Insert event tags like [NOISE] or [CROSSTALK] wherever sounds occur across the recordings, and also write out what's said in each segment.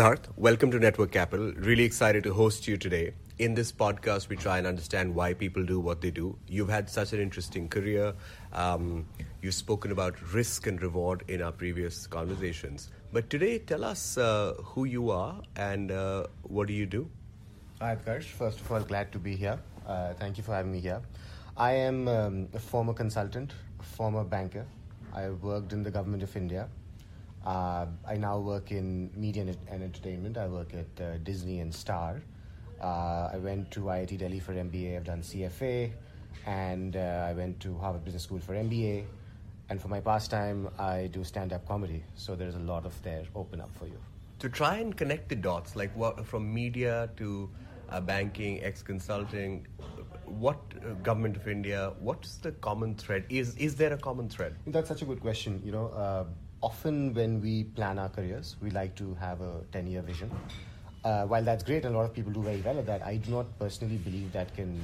Siddharth, welcome to Network Capital. Really excited to host you today. In this podcast, we try and understand why people do what they do. You've had such an interesting career. Um, you've spoken about risk and reward in our previous conversations. But today, tell us uh, who you are and uh, what do you do? Hi, Karsh. First of all, glad to be here. Uh, thank you for having me here. I am um, a former consultant, a former banker. I worked in the government of India. Uh, I now work in media and, and entertainment. I work at uh, Disney and Star. Uh, I went to IIT Delhi for MBA. I've done CFA, and uh, I went to Harvard Business School for MBA. And for my pastime, I do stand-up comedy. So there's a lot of there open up for you. To try and connect the dots, like what, from media to uh, banking, ex-consulting, what uh, government of India? What's the common thread? Is is there a common thread? That's such a good question. You know, uh, often when we plan our careers, we like to have a ten-year vision. Uh, while that's great, and a lot of people do very well at that, I do not personally believe that can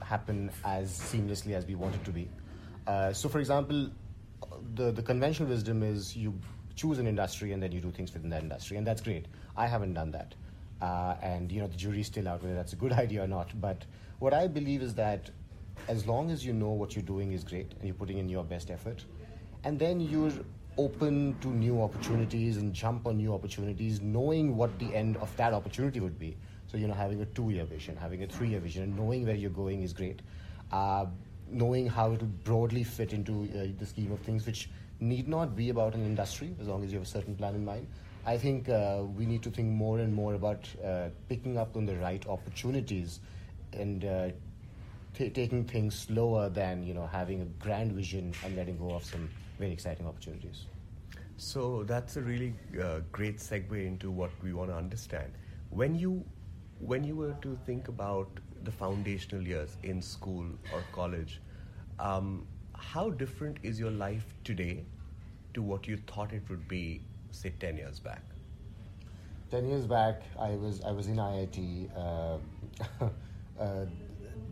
happen as seamlessly as we want it to be. Uh, so, for example, the the conventional wisdom is you choose an industry and then you do things within that industry, and that's great. I haven't done that, uh, and you know the jury's still out whether that's a good [LAUGHS] idea or not. But what I believe is that as long as you know what you're doing is great and you're putting in your best effort, and then you're open to new opportunities and jump on new opportunities, knowing what the end of that opportunity would be. So, you know, having a two year vision, having a three year vision, and knowing where you're going is great. Uh, knowing how it will broadly fit into uh, the scheme of things, which need not be about an industry as long as you have a certain plan in mind. I think uh, we need to think more and more about uh, picking up on the right opportunities and uh, t- taking things slower than you know having a grand vision and letting go of some very exciting opportunities. So that's a really uh, great segue into what we want to understand. When you when you were to think about the foundational years in school or college, um, how different is your life today to what you thought it would be, say, ten years back? Ten years back, I was I was in IIT. Uh, [LAUGHS] uh,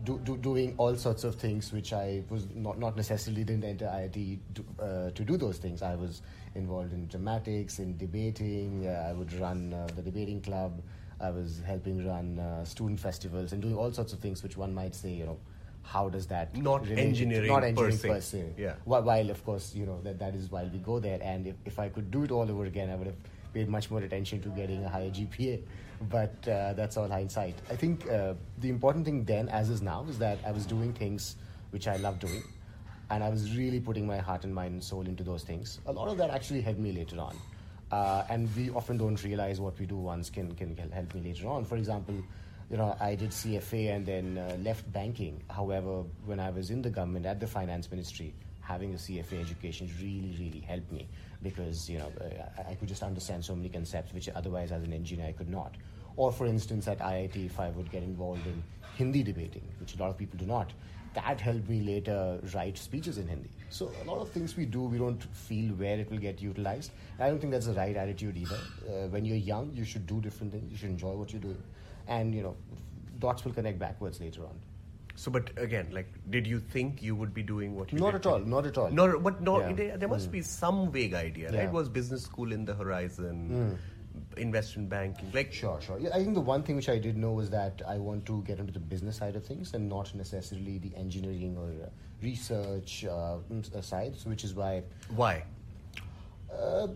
do, do, doing all sorts of things which I was not, not necessarily didn't enter IIT to, uh, to do those things. I was involved in dramatics, in debating. Uh, I would run uh, the debating club. I was helping run uh, student festivals and doing all sorts of things which one might say, you know, how does that not engineering, not engineering per, per se. Yeah. While, of course, you know that that is why we go there. And if, if I could do it all over again, I would have paid much more attention to getting a higher GPA but uh, that's all hindsight. I think uh, the important thing then, as is now, is that I was doing things which I love doing, and I was really putting my heart and mind and soul into those things. A lot of that actually helped me later on, uh, and we often don't realize what we do once can can help me later on. For example. You know, I did CFA and then uh, left banking. However, when I was in the government at the finance ministry, having a CFA education really, really helped me because you know uh, I could just understand so many concepts which otherwise as an engineer I could not. Or for instance, at IIT, if I would get involved in Hindi debating, which a lot of people do not, that helped me later write speeches in Hindi. So a lot of things we do, we don't feel where it will get utilized. I don't think that's the right attitude either. Uh, when you're young, you should do different things. You should enjoy what you do, and you know, dots will connect backwards later on. So, but again, like, did you think you would be doing what you not did at all, not at all. No, but no, Yeah. there, there must Mm. be some vague idea, Yeah. right? Was business school in the horizon? Investment banking, like Sure, sure. Yeah, I think the one thing which I did know was that I want to get into the business side of things and not necessarily the engineering or uh, research uh, mm, sides, which is why why? uh,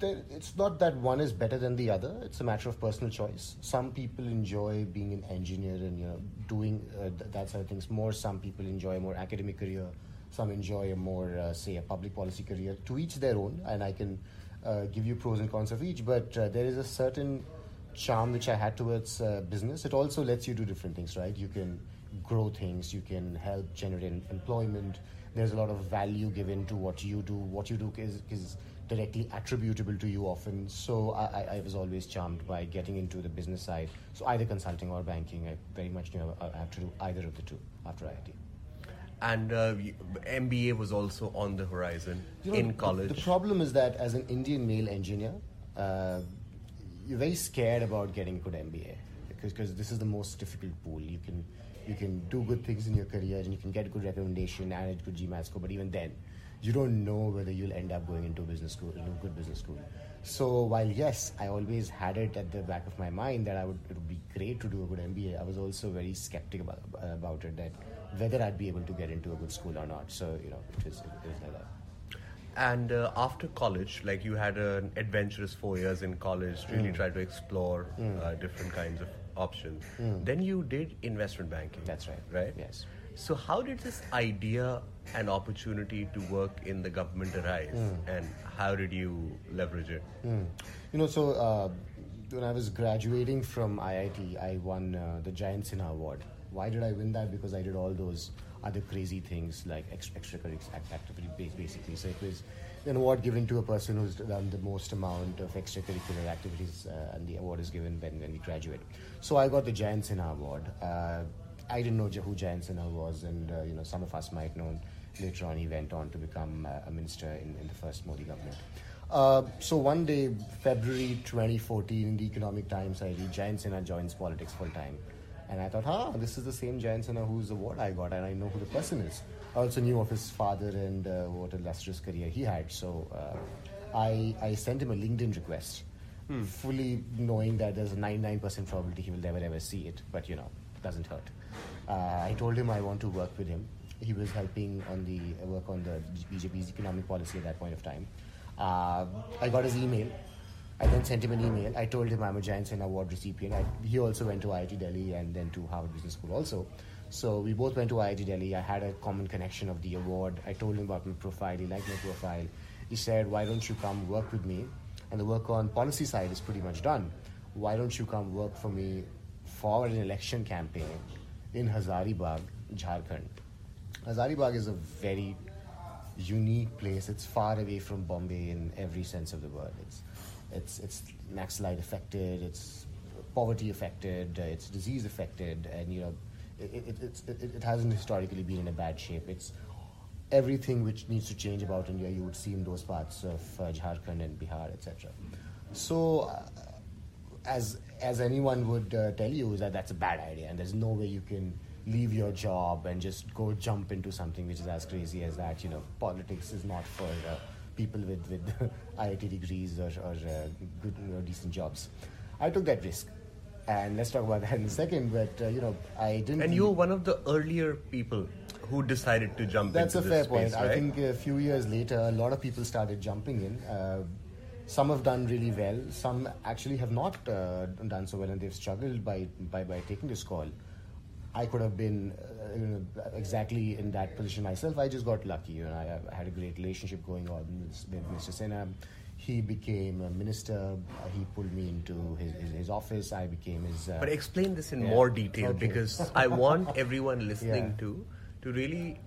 it's not that one is better than the other. It's a matter of personal choice. Some people enjoy being an engineer and you know doing uh, th- that sort of things more. Some people enjoy a more academic career. Some enjoy a more, uh, say, a public policy career. To each their own, and I can uh, give you pros and cons of each. But uh, there is a certain charm which I had towards uh, business. It also lets you do different things, right? You can grow things. You can help generate employment. There's a lot of value given to what you do. What you do is, is directly attributable to you often. So I, I- was always charmed by getting into the business side. So either consulting or banking, I very much knew I have to do either of the two after IIT. And uh, MBA was also on the horizon You know, in college. The, problem is that as an Indian male engineer, uh, you're very scared about getting a good MBA because because this is the most difficult pool. You can you can do good things in your career and you can get good recommendation and a good GMAT score, but even then, you don't know whether you'll end up going into business school, into a good business school. So while yes, I always had it at the back of my mind that I would it would be great to do a good MBA. I was also very skeptical about, about it that whether I'd be able to get into a good school or not. So you know, it was it was like that. And uh, after college, like you had an adventurous four years in college, really Mm. tried to explore uh, different kinds of options. Mm. Then you did investment banking. That's right. Right? Yes. So, how did this idea and opportunity to work in the government arise, and how did you leverage it? Mm. You know, so uh, when I was graduating from IIT, I won uh, the Jayant Sinha Award. Why did I win that? Because I did all those other crazy things like ex- extracurricular act- activity, basically. So it was an award given to a person who's done the most amount of extracurricular activities, uh, and the award is given when, when we graduate. So I got the Jayant Sinha Award. Uh, I didn't know who Jayant Sinha was, and uh, you know some of us might know. Later on, he went on to become uh, a minister in, in the first Modi government. Uh, so one day, February 2014, in the Economic Times, I read Jayant Sinha joins politics full time. And I thought, ah, this is the same Jayant Sinha whose award I got, and I know who the person is. I also knew of his father and uh, what a illustrious career he had. So uh, I, I sent him a LinkedIn request, fully knowing that there's a 99% probability he will never ever see it, but you know, doesn't hurt. Uh, I told him I want to work with him. He was helping on the uh, work on the BJP's economic policy at that point of time. Uh, I got his email. I then sent him an email. I told him I'm a Jayant Sinha Award recipient. I, he also went to IIT Delhi and then to Harvard Business School also. So we both went to IIT Delhi. I had a common connection of the award. I told him about my profile. He liked my profile. He said, "Why don't you come work with me?" And the work on policy side is pretty much done. Why don't you come work for me for an election campaign in Hazaribagh, Jharkhand? Hazaribagh is a very unique place. It's far away from Bombay in every sense of the word. It's it's it's Naxalite affected. It's poverty affected. It's disease affected, and you know, it it, it it hasn't historically been in a bad shape. It's everything which needs to change about India you would see in those parts of uh, Jharkhand and Bihar, etc. So. Uh, as as anyone would uh, tell you, is that that's a bad idea, and there's no way you can leave your job and just go jump into something which is as crazy as that. You know, politics is not for uh, people with with [LAUGHS] IIT degrees or, or uh, good or decent jobs. I took that risk, and let's talk about that in a second. But uh, you know, I didn't. And you were one of the earlier people who decided to jump in. That's a fair space, point. I think a few years later, a lot of people started jumping in. Uh, some have done really well. Some actually have not uh, done so well, and they've struggled by, by, by taking this call. I could have been uh, you know, exactly in that position myself. I just got lucky. You know, I, I had a great relationship going on with, with Mr. Sinha. He became a minister. Uh, he pulled me into his, his, his office. I became his. Uh, But explain this in Yeah. more detail Okay. because I want [LAUGHS] everyone listening Yeah. to to really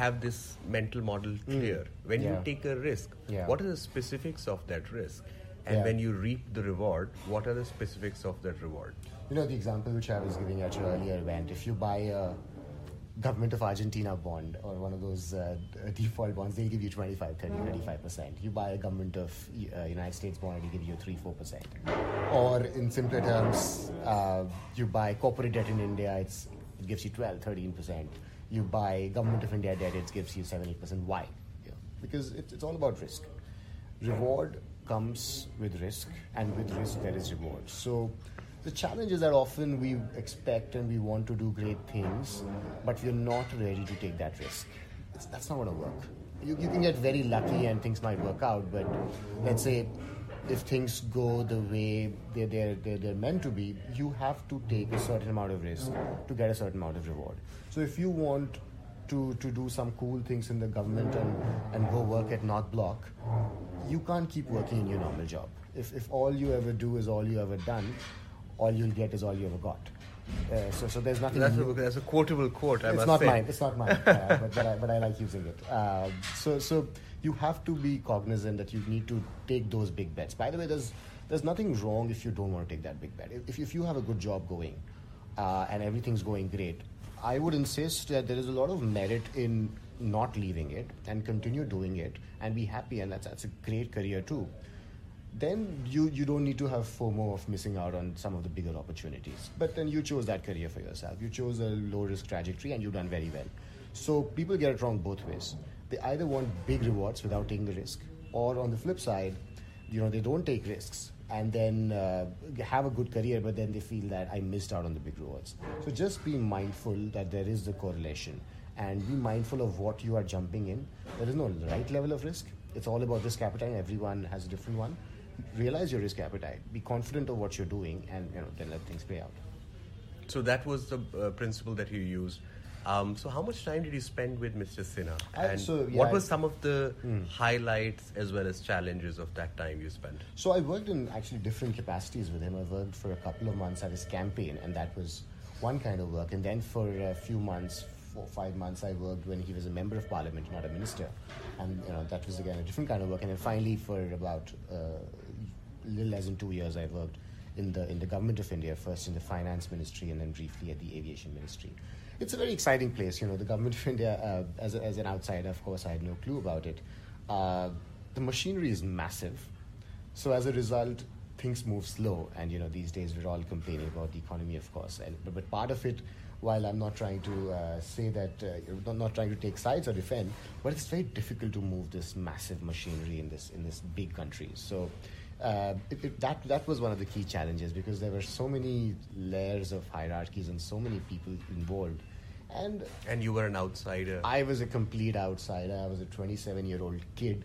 have this mental model clear. When you Mm. Take a risk, Yeah. what are the specifics of that risk? And Yeah. when you reap the reward, what are the specifics of that reward? You know, the example which I was giving at your earlier event, if you buy a government of Argentina bond or one of those uh, default bonds, they'll give you 25, 30, 35%. You buy a government of uh, United States bond, it'll give you 3, 4%. Or in simpler terms, uh, you buy corporate debt in India, it's, it gives you 12, 13%. You buy government of India debt, it gives you 7, 8%. Why? Yeah. Because it's, it's all about risk reward comes with risk, and with risk there is reward. So the challenge is that often we expect and we want to do great things, but we're not ready to take that risk. That's not going to work. You, you can get very lucky and things might work out, but let's say if things go the way they're, they're, they're, they're meant to be, you have to take a certain amount of risk to get a certain amount of reward. So if you want to, to do some cool things in the government and, and go work at North Block, you can't keep working in your normal job. If, if all you ever do is all you ever done, all you'll get is all you ever got. Uh, so, so there's nothing. That's a, that's a quotable quote, I it's must not say. mine. It's not mine. [LAUGHS] Uh, but, but, I, but I like using it. Uh, so so you have to be cognizant that you need to take those big bets. By the way, there's there's nothing wrong if you don't want to take that big bet. If if you have a good job going, uh, and everything's going great, I would insist that there is a lot of merit in not leaving it and continue doing it and be happy, and that's that's a great career too then you, you don't need to have FOMO of missing out on some of the bigger opportunities. But then you chose that career for yourself. You chose a low risk trajectory and you've done very well. So people get it wrong both ways. They either want big rewards without taking the risk, or on the flip side, you know, they don't take risks and then uh, have a good career, but then they feel that I missed out on the big rewards. So just be mindful that there is the correlation and be mindful of what you are jumping in. There is no right level of risk. It's all about risk appetite. Everyone has a different one. Realize your risk appetite. Be confident of what you're doing, and you know, then let things play out. So that was the uh, principle that you used um, so, how much time did you spend with Mr. Sinha? And so, yeah, what were some of the mm. highlights as well as challenges of that time you spent? So, I worked in actually different capacities with him. I worked for a couple of months at his campaign, and that was one kind of work. And then for a few months, four five months, I worked when he was a member of parliament, not a minister, and you know that was again a different kind of work. And then finally, for about uh, little less than two years, I worked in the in the government of India, first in the finance ministry, and then briefly at the aviation ministry it's a very exciting place. You know, the government of India, uh, as, a, as an outsider, of course, I had no clue about it. Uh, the machinery is massive. So as a result, things move slow. And, you know, these days we're all complaining about the economy, of course. And, but part of it, while I'm not trying to uh, say that, uh, not, not trying to take sides or defend, but it's very difficult to move this massive machinery in this, in this big country. So uh, it, it, that that was one of the key challenges because there were so many layers of hierarchies and so many people involved and and you were an outsider. I was a complete outsider. I was a 27 year old kid,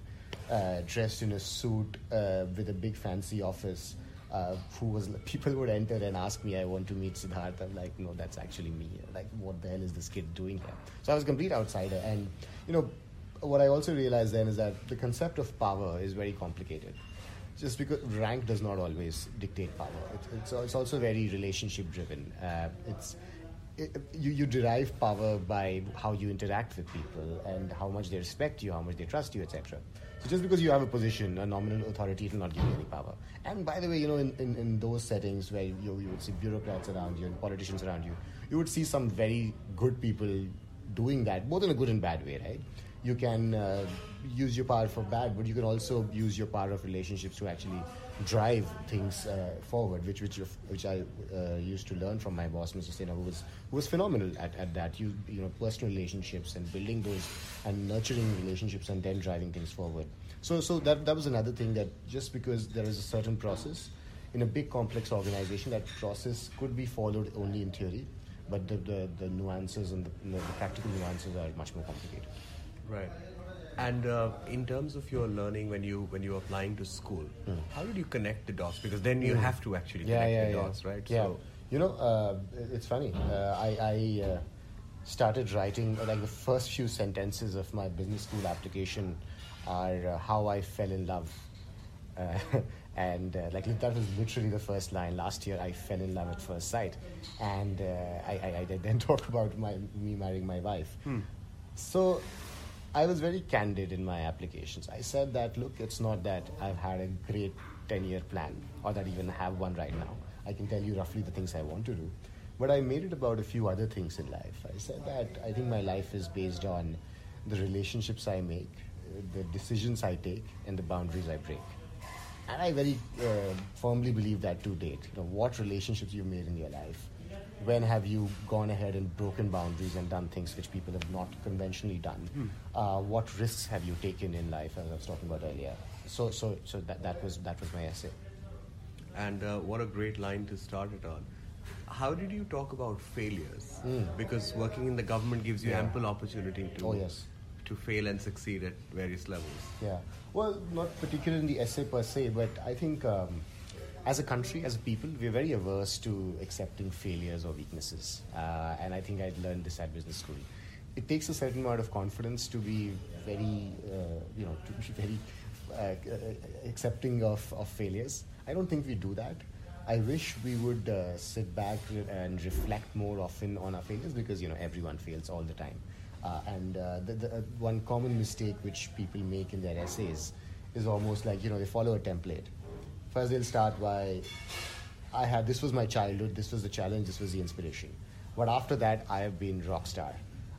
uh, dressed in a suit uh, with a big fancy office. Uh, who was people would enter and ask me, "I want to meet Siddharth." I'm like, "No, that's actually me. Like, what the hell is this kid doing here?" So I was a complete outsider, and you know, what I also realized then is that the concept of power is very complicated. Just because rank does not always dictate power. It's, it's, it's also very relationship driven. Uh, it's you, you derive power by how you interact with people and how much they respect you, how much they trust you, etc. So just because you have a position, a nominal authority, it will not give you any power. And by the way, you know, in, in, in those settings where you, you would see bureaucrats around you and politicians around you, you would see some very good people doing that, both in a good and bad way, right? You can uh, use your power for bad, but you can also use your power of relationships to actually drive things uh, forward, which which which I uh, used to learn from my boss, Mr. Sinha, who was who was phenomenal at, at that. You you know, personal relationships and building those and nurturing relationships and then driving things forward. So so that that was another thing that just because there is a certain process in a big complex organization, that process could be followed only in theory, but the the, the nuances and the, the practical nuances are much more complicated. Right. And uh, in terms of your learning when you when you're applying to school, mm. how did you connect the dots? Because then you mm. have to actually yeah, connect yeah, the yeah. dots, right? Yeah. So you know, uh, it's funny. Uh, I, I uh, started writing like the first few sentences of my business school application are uh, how I fell in love. Uh, [LAUGHS] and like that was literally the first line. Last year, I fell in love at first sight, and I, I, I, then [LAUGHS] talk about my me marrying my wife. Hmm. So I was very candid in my applications. I said that, look, it's not that I've had a great 10 year plan or that I even have one right now. I can tell you roughly the things I want to do. But I made it about a few other things in life. I said that I think my life is based on the relationships I make, the decisions I take, and the boundaries I break. And I very uh, firmly believe that to date. You know, what relationships you've made in your life, when have you gone ahead and broken boundaries and done things which people have not conventionally done? Mm. Uh, what risks have you taken in life, as I was talking about earlier? So, so, so that, that was that was my essay. And uh, what a great line to start it on. How did you talk about failures? Mm. Because working in the government gives you yeah. ample opportunity to oh, yes. to fail and succeed at various levels. Yeah. Well, not particularly in the essay per se, but I think. Um, as a country, as a people, we're very averse to accepting failures or weaknesses. Uh, and I think I'd learned this at business school. It takes a certain amount of confidence to be very, uh, you know, to be very uh, accepting of, of failures. I don't think we do that. I wish we would uh, sit back and reflect more often on our failures because, you know, everyone fails all the time. Uh, and uh, the, the one common mistake which people make in their essays is almost like, you know, they follow a template First, they'll start by, I had, this was my childhood, this was the challenge, this was the inspiration. But after that, I have been rock star.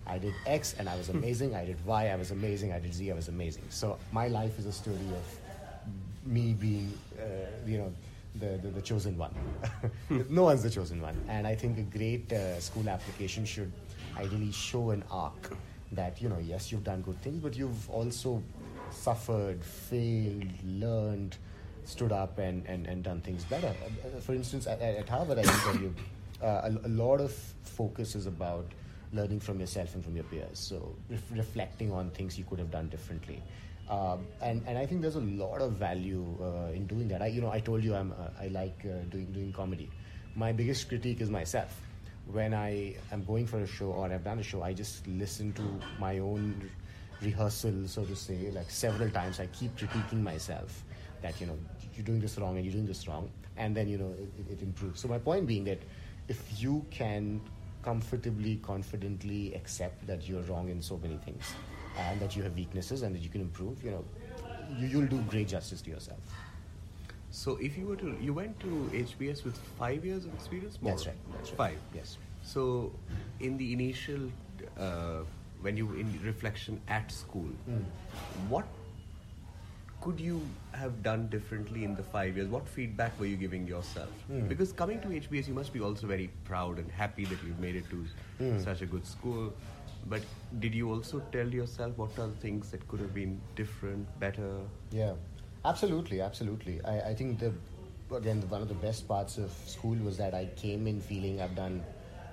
I did X and I was amazing. I did Y, I was amazing. I did Z, I was amazing. So my life is a story of me being, uh, you know, the, the, the chosen one. [LAUGHS] no one's the chosen one. And I think a great uh, school application should ideally show an arc that you know yes you've done good things but you've also suffered failed learned stood up and, and, and done things better for instance at, at harvard i can tell you [COUGHS] uh, a, a lot of focus is about learning from yourself and from your peers so ref- reflecting on things you could have done differently um, and and I think there's a lot of value uh, in doing that. I you know I told you I'm uh, I like uh, doing doing comedy. My biggest critique is myself. When I am going for a show or I've done a show, I just listen to my own rehearsal, so to say, like several times. I keep critiquing myself that you know you're doing this wrong and you're doing this wrong, and then you know it, it, improves. So my point being that if you can comfortably, confidently accept that you're wrong in so many things and that you have weaknesses and that you can improve, you know, you, you'll do great justice to yourself. So if you were to, you went to HBS with five years of experience. More? That's right. That's right. Five. Yes. So in the initial, uh, when you in reflection at school, Hmm. what could you have done differently in the five years? What feedback were you giving yourself? Hmm. Because coming to HBS, you must be also very proud and happy that you've made it to Hmm. such a good school. But did you also tell yourself what are the things that could have been different, better? Yeah, absolutely, absolutely. I, I think the again one of the best parts of school was that I came in feeling I've done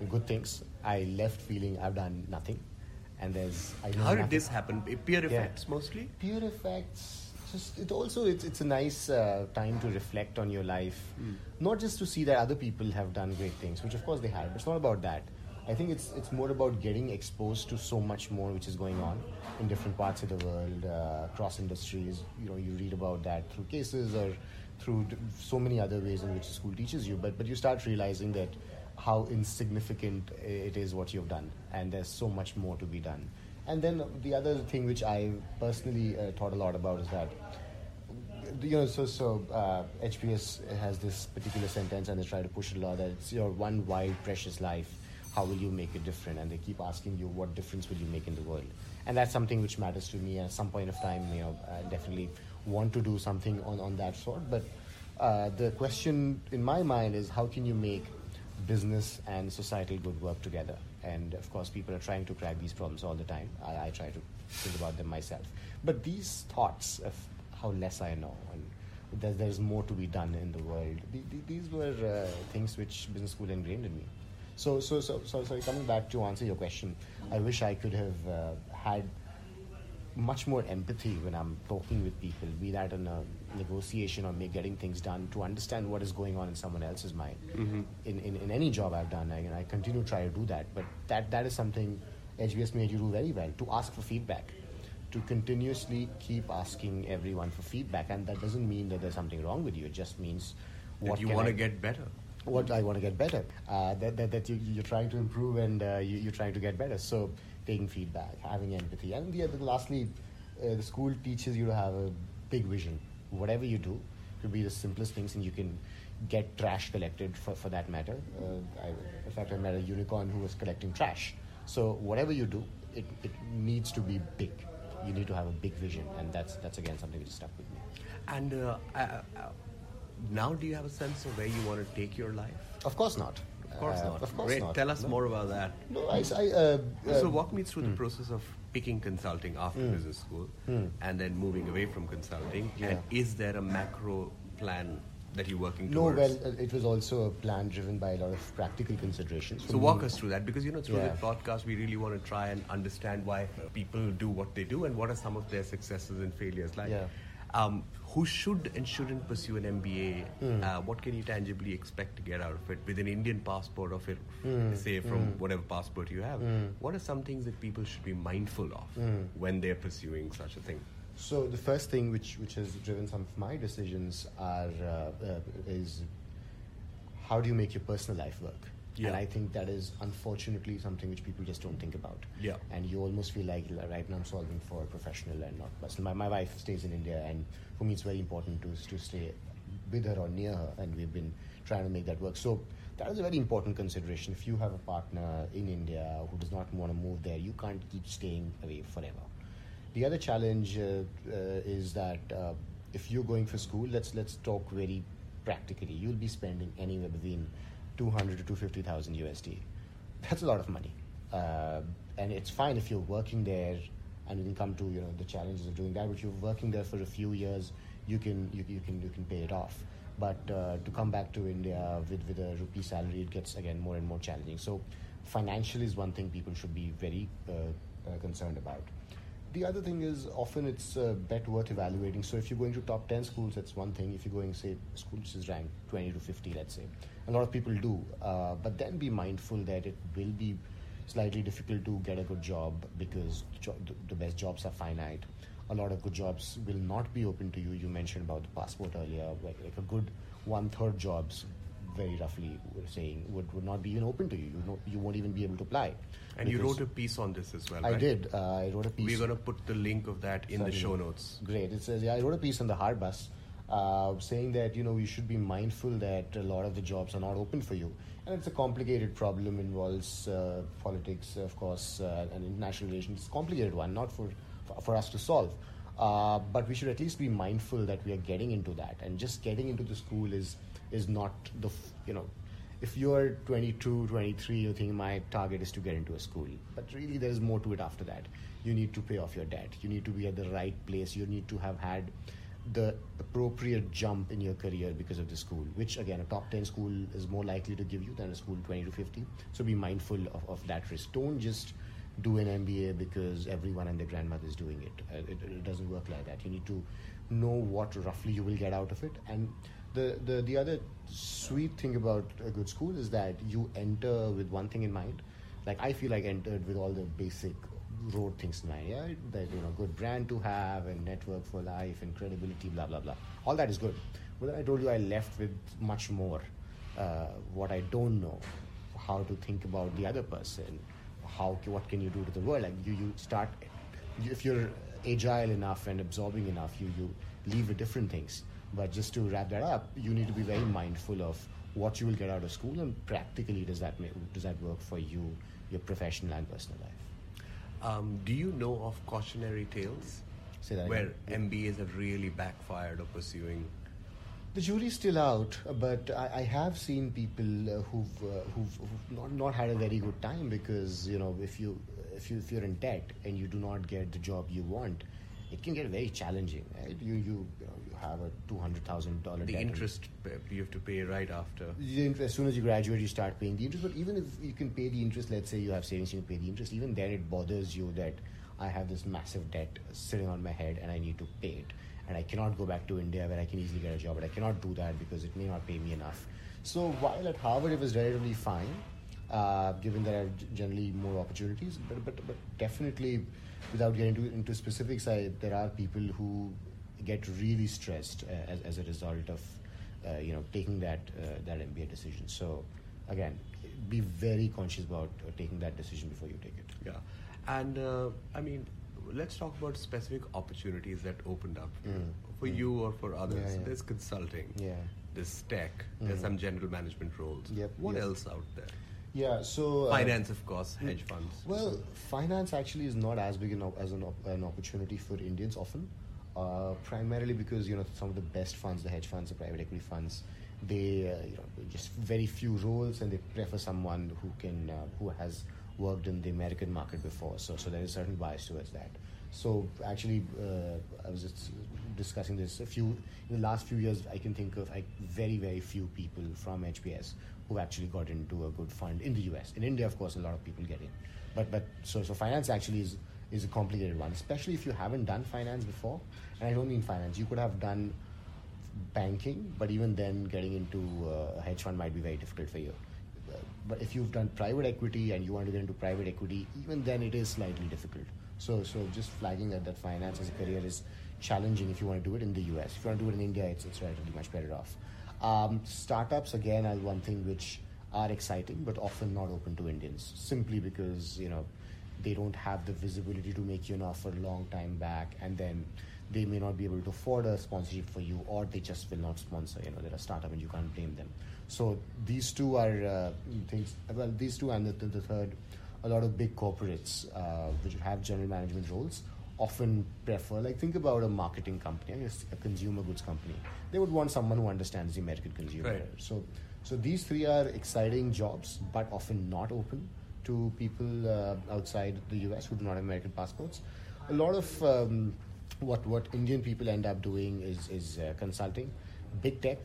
good things. I left feeling I've done nothing, and there's I know How did nothing. this happen? Peer Yeah. effects mostly? Peer effects. Just it also it's it's a nice uh, time to reflect on your life, not just to see that other people have done great things, which of course they have. But it's not about that. I think it's it's more about getting exposed to so much more which is going on in different parts of the world, uh, across industries. You know, you read about that through cases or through d- so many other ways in which school teaches you. But but you start realizing that how insignificant it is what you've done, and there's so much more to be done. And then the other thing which I personally uh, thought a lot about is that you know, so so uh, HBS has this particular sentence, and they try to push a lot. That it's your one wild, precious life. How will you make it different? And they keep asking you, what difference will you make in the world? And that's something which matters to me. At some point of time, you know, I definitely want to do something on on that sort. But uh, the question in my mind is, how can you make business and societal good work together? And of course, people are trying to crack these problems all the time. I, I try to think about them myself. But these thoughts of how less I know and that there's more to be done in the world, th- th- these were uh, things which business school ingrained in me. So, so, so, so, so, coming back to answer your question, I wish I could have uh, had much more empathy when I'm talking with people, be that in a negotiation or me getting things done, to understand what is going on in someone else's mind. In, in, in any job I've done, I, and I continue to try to do that. But that, that is something HBS made you do very well, to ask for feedback, to continuously keep asking everyone for feedback. And that doesn't mean that there's something wrong with you, it just means That what you want to get better. what I want to get better. Uh, that, that, that you, you're trying to improve and uh, you, you're trying to get better. So taking feedback, having empathy, and the other, lastly, uh, the school teaches you to have a big vision. Whatever you do, could be the simplest things, and you can get trash collected for, for that matter. Uh, I, in fact, I met a unicorn who was collecting trash. So whatever you do, it, it needs to be big. You need to have a big vision, and that's that's again something which stuck with me. And uh, uh, uh, now, do you have a sense of where you want to take your life? Of course not. Of course Uh, not. Of course Great. not. Tell us No. more about that. No, I, I uh, so walk me through the process of picking consulting after business school Hmm. and then moving away from consulting. Yeah. And is there a macro plan that you're working towards? No, well, uh, it was also a plan driven by a lot of practical considerations. so walk us through that because you know through Yeah. the podcast we really want to try and understand why people do what they do and what are some of their successes and failures like. Yeah. Um, who should and shouldn't pursue an MBA? Hmm. Uh, what can you tangibly expect to get out of it with an Indian passport or it, Hmm. say from whatever passport you have? What are some things that people should be mindful of Hmm. when they're pursuing such a thing? So the first thing which which has driven some of my decisions are uh, uh, is how do you make your personal life work? Yeah. And I think that is unfortunately something which people just don't think about. Yeah. And you almost feel like right now I'm solving for professional and not personal. My, my wife stays in India, and for me it's very important to to stay with her or near her, and we've been trying to make that work. So that is a very important consideration. If you have a partner in India who does not want to move there, you can't keep staying away forever. The other challenge uh, uh, is that uh, if you're going for school, let's let's talk very practically. You'll be spending anywhere between 200 to 250,000 USD. That's a lot of money. uh, and it's fine if you're working there and you can come to you know the challenges of doing that. But if you're working there for a few years, you can you, you can you can pay it off. But uh, to come back to India with with a rupee salary, it gets again more and more challenging. So financial is one thing people should be very uh, uh, concerned about. The other thing is often it's a bet worth evaluating. So if you're going to top 10 schools, that's one thing. If you're going, say, schools is ranked 20 to 50, let's say, a lot of people do. Uh, but then be mindful that it will be slightly difficult to get a good job because jo- the best jobs are finite. A lot of good jobs will not be open to you. You mentioned about the passport earlier, like, like a good one third jobs very roughly we're saying would, would not be even open to you. You know, you won't even be able to apply. And you wrote a piece on this as well. I right? did. Uh, I wrote a piece. We're going to put the link of that in the show notes. Great. It says, yeah, I wrote a piece on the Harbus uh, saying that, you know, you should be mindful that a lot of the jobs are not open for you. And it's a complicated problem, involves uh, politics, of course, uh, and international relations. It's a complicated one, not for, for, us to solve. Uh, but we should at least be mindful that we are getting into that. And just getting into the school is, is not the, you know, if you're 22, 23, you think my target is to get into a school. But really, there is more to it after that. You need to pay off your debt. You need to be at the right place. You need to have had the appropriate jump in your career because of the school, which again, a top 10 school is more likely to give you than a school 20 to 50. So be mindful of, of that risk. Don't just do an MBA because everyone and their grandmother is doing it. Uh, it. It doesn't work like that. You need to know what roughly you will get out of it. And the, the, the other sweet thing about a good school is that you enter with one thing in mind. Like I feel like I entered with all the basic road things in mind. Yeah, that you know, good brand to have and network for life and credibility, blah blah blah. All that is good. But then I told you I left with much more. Uh, what I don't know, how to think about the other person, how what can you do to the world? Like you, you start if you're agile enough and absorbing enough, you you leave with different things. But just to wrap that up, you need to be very mindful of what you will get out of school and practically does that make, does that work for you, your professional and personal life. Um, do you know of cautionary tales Say that where again. MBAs have really backfired or pursuing? The jury's still out, but I, I have seen people uh, who've, uh, who've, who've not, not had a very good time because you know if you if you if you're in debt and you do not get the job you want, it can get very challenging. Right? You you you, know, you have a two hundred thousand dollar The interest you have to pay right after. Interest- As soon as you graduate, you start paying the interest. But even if you can pay the interest, let's say you have savings, you can pay the interest. Even then, it bothers you that I have this massive debt sitting on my head and I need to pay it. And I cannot go back to India where I can easily get a job, but I cannot do that because it may not pay me enough. So while at Harvard it was relatively fine, uh, given there are generally more opportunities, but, but, but definitely without getting into, into specifics, I, there are people who get really stressed uh, as, as a result of uh, you know taking that uh, that MBA decision. So again, be very conscious about uh, taking that decision before you take it. Yeah, and uh, I mean, let's talk about specific opportunities that opened up Mm. for Mm. you or for others. Yeah, yeah. There's consulting. Yeah. There's tech. There's Mhm. some general management roles. Yep, What yep. else out there? Yeah. So uh, Finance, of course, hedge funds. Well, finance actually is not as big an op- as an, op- an opportunity for Indians often, uh, primarily because you know some of the best funds, the hedge funds, the private equity funds, they uh, you know just very few roles, and they prefer someone who can uh, who has worked in the American market before. So so there is certain bias towards that. So actually, uh, I was just discussing this a few in the last few years. I can think of like very very few people from HBS who actually got into a good fund in the US. In India, of course, a lot of people get in, but but so so finance actually is is a complicated one, especially if you haven't done finance before. And I don't mean finance; you could have done banking, but even then, getting into uh, a hedge fund might be very difficult for you. Uh, But if you've done private equity and you want to get into private equity, even then it is slightly difficult. So, so just flagging that that finance as a career is challenging if you want to do it in the US. If you want to do it in India, it's, it's relatively much better off. Um, startups again are one thing which are exciting, but often not open to Indians, simply because you know they don't have the visibility to make you an offer a long time back, and then they may not be able to afford a sponsorship for you, or they just will not sponsor. You know, they're a startup, and you can't blame them. So these two are uh, things. Well, these two and the, the, third, a lot of big corporates uh, which have general management roles often prefer. Like think about a marketing company, I a consumer goods company. They would want someone who understands the American consumer. Right. So, so these three are exciting jobs, but often not open to people uh, outside the US who do not have American passports. A lot of um, what what Indian people end up doing is is uh, consulting, big tech,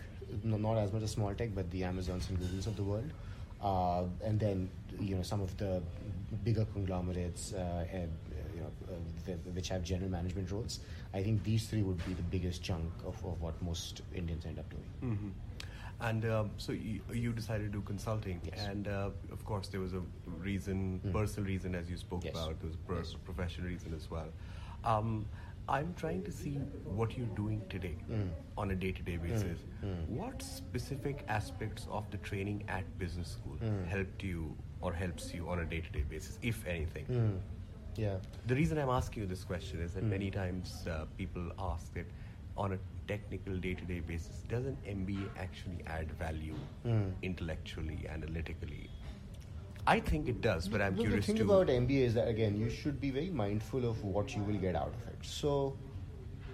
no, not as much as small tech, but the Amazons and Googles of the world, uh, and then you know some of the bigger conglomerates uh, you know, uh, which have general management roles. I think these three would be the biggest chunk of, of what most Indians end up doing. Mm-hmm. And um, so you, you, decided to do consulting, yes. and uh, of course there was a reason, mm. personal reason, as you spoke yes. about. There was a pro- yes. professional reason as well. Um, I'm trying to see what you're doing today mm. on a day-to-day basis. Mm. What specific aspects of the training at business school Mm. helped you or helps you on a day-to-day basis, if anything? Yeah. The reason I'm asking you this question is that Mm. many times uh, people ask that on a technical day-to-day basis, does an MBA actually add value Mm. intellectually, analytically? I think it does, but I'm curious the thing to. about MBA is that again, you should be very mindful of what you will get out of it. So,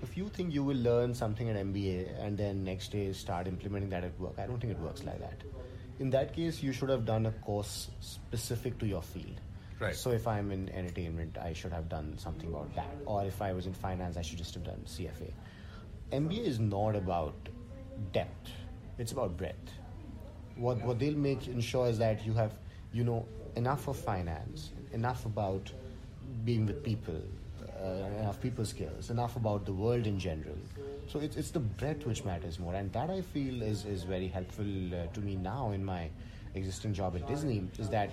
if you think you will learn something at MBA and then next day start implementing that at work, I don't think it works like that. In that case, you should have done a course specific to your field. Right. So, if I'm in entertainment, I should have done something about that. Or if I was in finance, I should just have done CFA. MBA is not about depth; it's about breadth. What what they'll make ensure is that you have you know enough of finance, enough about being with people, uh, enough people skills, enough about the world in general. So it's it's the breadth which matters more, and that I feel is is very helpful uh, to me now in my existing job at Disney. Is that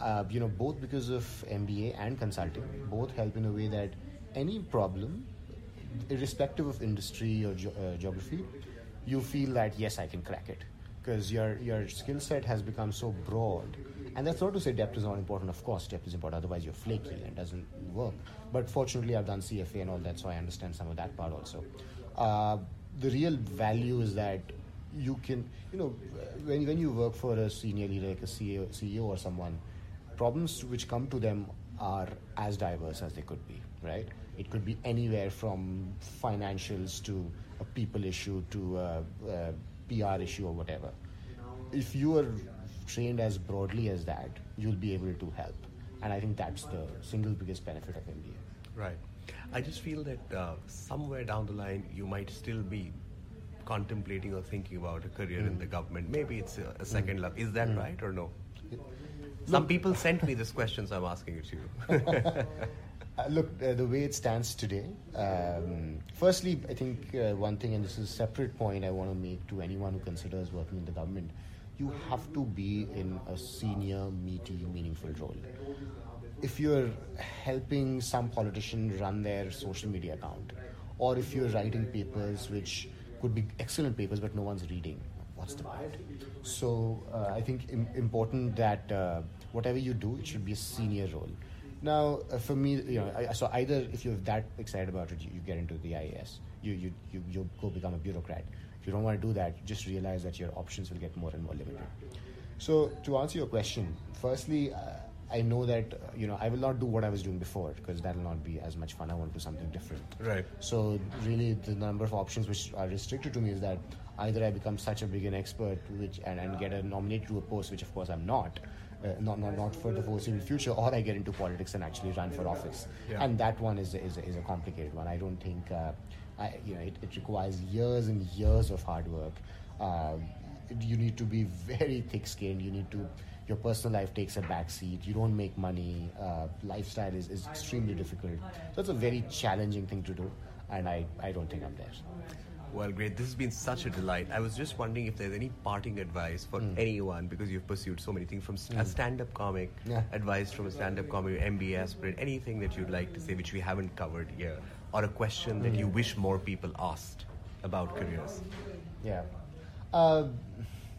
uh, you know both because of MBA and consulting, both help in a way that any problem, irrespective of industry or ge- uh, geography, you feel that yes, I can crack it because your your skill set has become so broad. And that's not to say depth is not important. Of course, depth is important. Otherwise, you're flaky and doesn't work. But fortunately, I've done CFA and all that, so I understand some of that part also. Uh, the real value is that you can, you know, when when you work for a senior leader like a CEO, CEO or someone, problems which come to them are as diverse as they could be. Right? It could be anywhere from financials to a people issue to a, a PR issue or whatever. If you are trained as broadly as that, you'll be able to help. And I think that's the single biggest benefit of MBA. Right. I just feel that uh, somewhere down the line, you might still be contemplating or thinking about a career in hmm. the government. Maybe it's a, a second hmm. love. Is that hmm. right or no? Some people sent me this question, so I'm asking it to you. [LAUGHS] Uh, look, uh, the way it stands today, um, firstly, I think uh, one thing, and this is a separate point I want to make to anyone who considers working in the government, you have to be in a senior, meaty, meaningful role. If you're helping some politician run their social media account, or if you're writing papers which could be excellent papers but no one's reading, what's the point? So uh, I think Im- important that uh, whatever you do, it should be a senior role. Now, uh, for me, you know, I, so either if you're that excited about it, you, you get into the IAS, you, you, you, you go become a bureaucrat. If you don't want to do that, just realize that your options will get more and more limited. So, to answer your question, firstly, uh, I know that uh, you know I will not do what I was doing before because that will not be as much fun. I want to do something different. Right. So really, the number of options which are restricted to me is that either I become such a big an expert, which and, and get a nominated to a post, which of course I'm not, uh, not, not not for the foreseeable future, or I get into politics and actually run for office. Yeah. And that one is a, is is a complicated one. I don't think uh, I, you know it, it requires years and years of hard work. Uh, you need to be very thick-skinned. You need to your personal life takes a back seat. You don't make money. Uh, lifestyle is, is extremely difficult. So it's a very challenging thing to do, and I, I don't think I'm there. Well, great. This has been such a delight. I was just wondering if there's any parting advice for anyone because you've pursued so many things from st- a stand-up comic, Yeah. advice from a stand-up comic, MBA aspirant, anything that you'd like to say which we haven't covered here, or a question that you wish more people asked about careers. Yeah. Uh,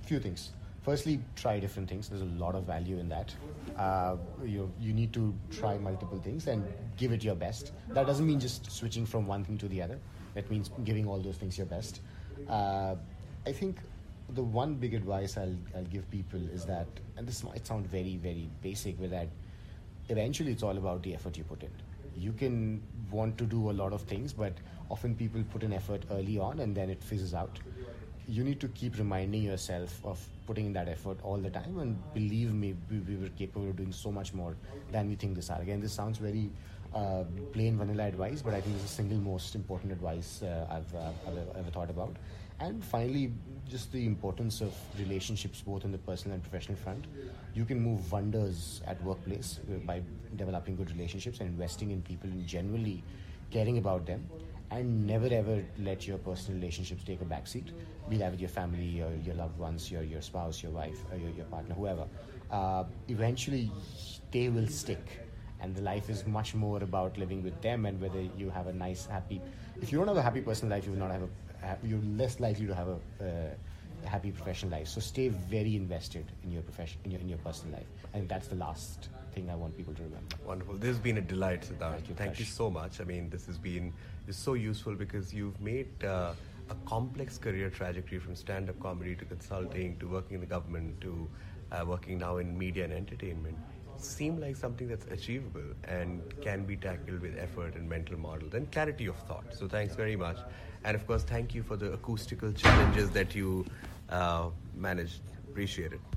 few things. Firstly, try different things. There's a lot of value in that. Uh, you you need to try multiple things and give it your best. That doesn't mean just switching from one thing to the other. That means giving all those things your best. Uh, I think the one big advice I'll, I'll give people is that, and this might sound very very basic, but that eventually it's all about the effort you put in. You can want to do a lot of things, but often people put an effort early on and then it fizzes out. You need to keep reminding yourself of putting in that effort all the time. And believe me, we, we were capable of doing so much more than we think this are. Again, this sounds very uh, plain vanilla advice, but I think it's the single most important advice uh, I've, uh, I've ever, thought about. And finally, just the importance of relationships, both in the personal and professional front. You can move wonders at workplace uh, by developing good relationships and investing in people and generally caring about them. And never ever let your personal relationships take a backseat. Be that with your family, your, your loved ones, your, your spouse, your wife, your, your partner, whoever. Uh, eventually, they will stick and the life is much more about living with them and whether you have a nice happy if you don't have a happy personal life you will not have a you're less likely to have a uh, happy professional life. So stay very invested in your profession in your, in your personal life. And that's the last thing i want people to remember. Wonderful. This has been a delight siddharth. Thank you, thank you so much. I mean this has been is so useful because you've made uh, a complex career trajectory from stand-up comedy to consulting to working in the government to uh, working now in media and entertainment seem like something that's achievable and can be tackled with effort and mental models and clarity of thought. So thanks very much. And of course, thank you for the acoustical challenges that you uh, managed. Appreciate it.